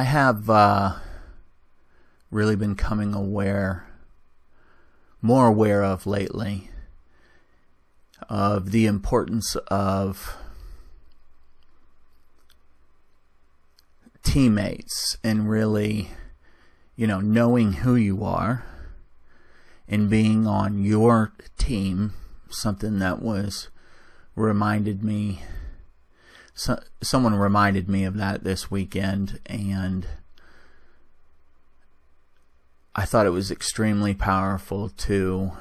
have uh, really been coming aware, more aware of lately, of the importance of teammates and really, you know, knowing who you are and being on your team, something that was reminded me so, someone reminded me of that this weekend and I thought it was extremely powerful to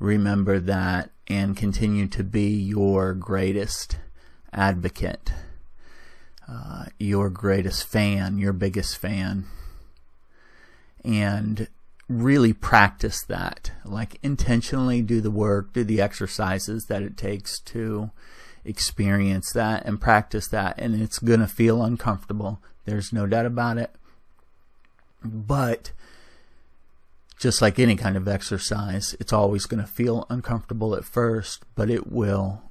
remember that and continue to be your greatest advocate, uh, your greatest fan, your biggest fan, and really practice that. Like intentionally do the work, do the exercises that it takes to experience that and practice that. And it's going to feel uncomfortable. There's no doubt about it. But just like any kind of exercise, it's always going to feel uncomfortable at first, but it will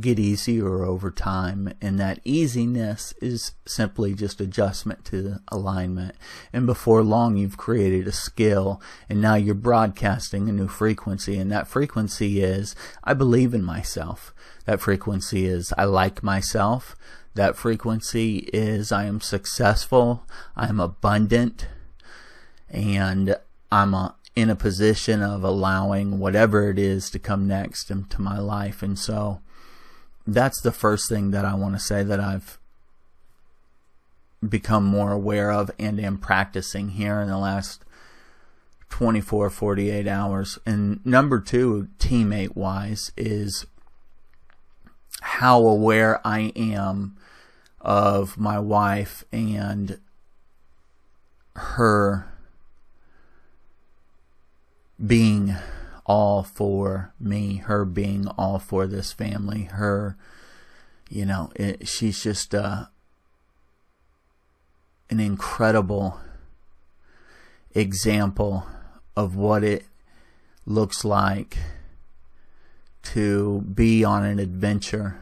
get easier over time. And that easiness is simply just adjustment to alignment. And before long, you've created a skill and now you're broadcasting a new frequency. And that frequency is, I believe in myself. That frequency is, I like myself. That frequency is, I am successful. I am abundant and I'm a, in a position of allowing whatever it is to come next into my life. And so that's the first thing that I want to say that I've become more aware of and am practicing here in the last 24, 48 hours. And number two, teammate wise, is how aware I am of my wife and her being all for me, her being all for this family, her, you know, it, she's just uh, an incredible example of what it looks like to be on an adventure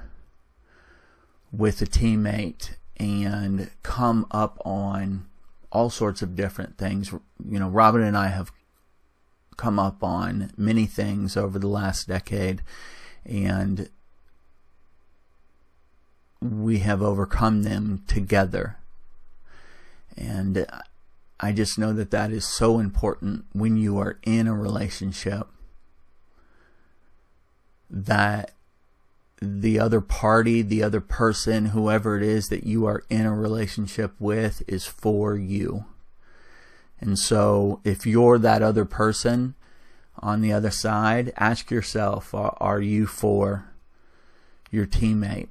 with a teammate and come up on all sorts of different things. You know, Robin and I have come up on many things over the last decade, and we have overcome them together. And I just know that that is so important when you are in a relationship that the other party, the other person, whoever it is that you are in a relationship with is for you. And so if you're that other person on the other side, ask yourself, uh, are you for your teammate?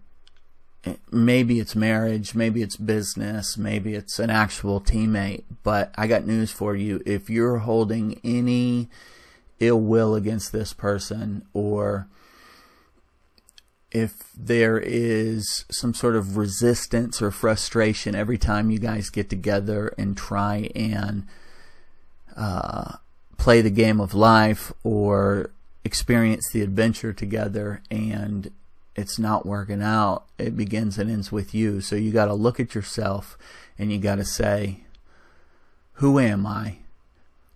Maybe it's marriage, maybe it's business, maybe it's an actual teammate, but I got news for you. If you're holding any ill will against this person or if there is some sort of resistance or frustration every time you guys get together and try and uh, play the game of life or experience the adventure together and it's not working out, it begins and ends with you. So you got to look at yourself and you got to say, who am I?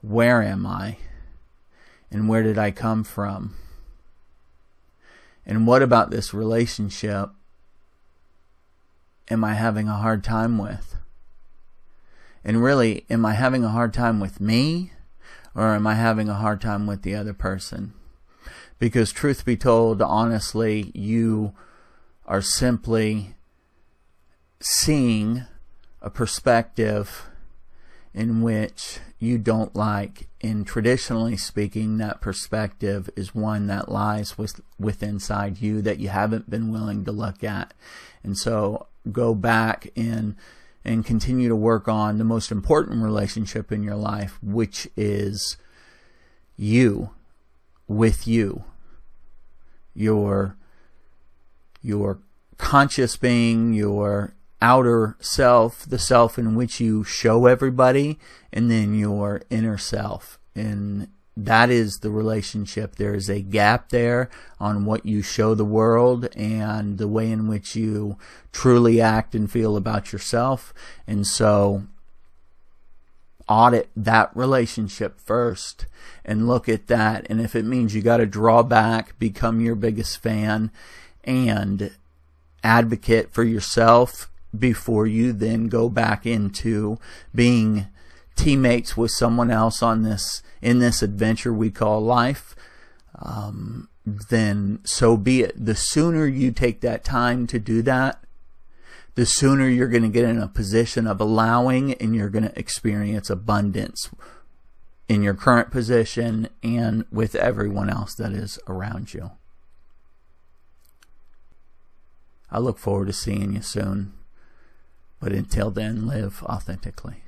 Where am I? And where did I come from? And what about this relationship am I having a hard time with? And really, am I having a hard time with me or am I having a hard time with the other person? Because truth be told, honestly, you are simply seeing a perspective in which you don't like. And traditionally speaking, that perspective is one that lies with, with inside you that you haven't been willing to look at. And so go back and and continue to work on the most important relationship in your life, which is you with you. Your your conscious being, your outer self, the self in which you show everybody, and then your inner self And that is the relationship. There is a gap there on what you show the world and the way in which you truly act and feel about yourself. And so audit that relationship first and look at that. And if it means you got to draw back, become your biggest fan, and advocate for yourself before you then go back into being teammates with someone else on this in this adventure we call life um, then so be it the sooner you take that time to do that the sooner you're going to get in a position of allowing and you're going to experience abundance in your current position and with everyone else that is around you. I look forward to seeing you soon. But until then, live authentically.